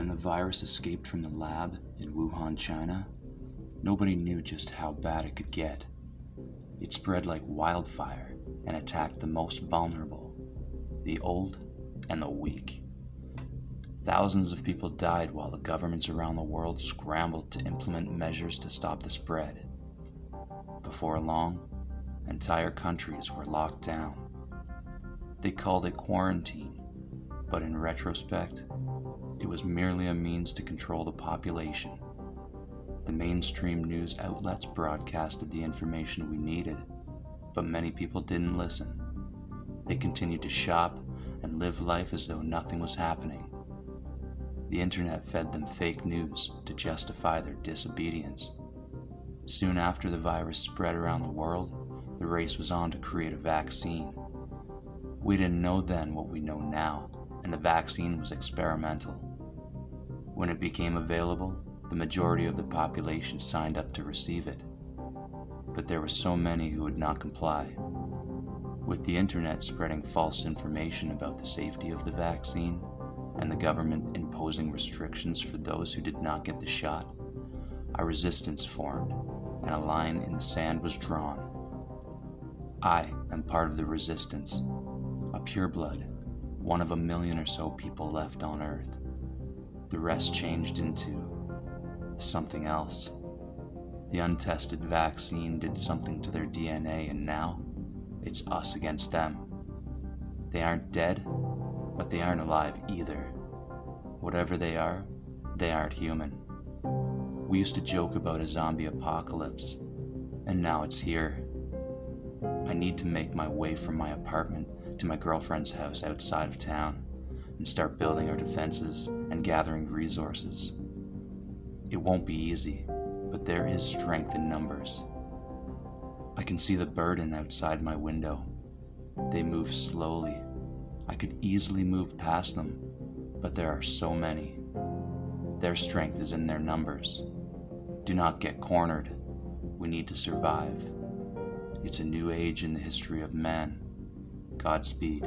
When the virus escaped from the lab in Wuhan, China, nobody knew just how bad it could get. It spread like wildfire and attacked the most vulnerable, the old and the weak. Thousands of people died while the governments around the world scrambled to implement measures to stop the spread. Before long, entire countries were locked down. They called it quarantine, but in retrospect, it was merely a means to control the population. The mainstream news outlets broadcasted the information we needed, but many people didn't listen. They continued to shop and live life as though nothing was happening. The internet fed them fake news to justify their disobedience. Soon after the virus spread around the world, the race was on to create a vaccine. We didn't know then what we know now, and the vaccine was experimental. When it became available, the majority of the population signed up to receive it. But there were so many who would not comply. With the internet spreading false information about the safety of the vaccine, and the government imposing restrictions for those who did not get the shot, a resistance formed and a line in the sand was drawn. I am part of the resistance, a pureblood, one of a million or so people left on Earth. The rest changed into something else. The untested vaccine did something to their DNA, and now it's us against them. They aren't dead, but they aren't alive either. Whatever they are, they aren't human. We used to joke about a zombie apocalypse, and now it's here. I need to make my way from my apartment to my girlfriend's house outside of town and start building our defenses and gathering resources. It won't be easy, but there is strength in numbers. I can see the burden outside my window. They move slowly I could easily move past them, but there are so many. Their strength is in their numbers. Do not get cornered. We need to survive. It's a new age in the history of man. Godspeed.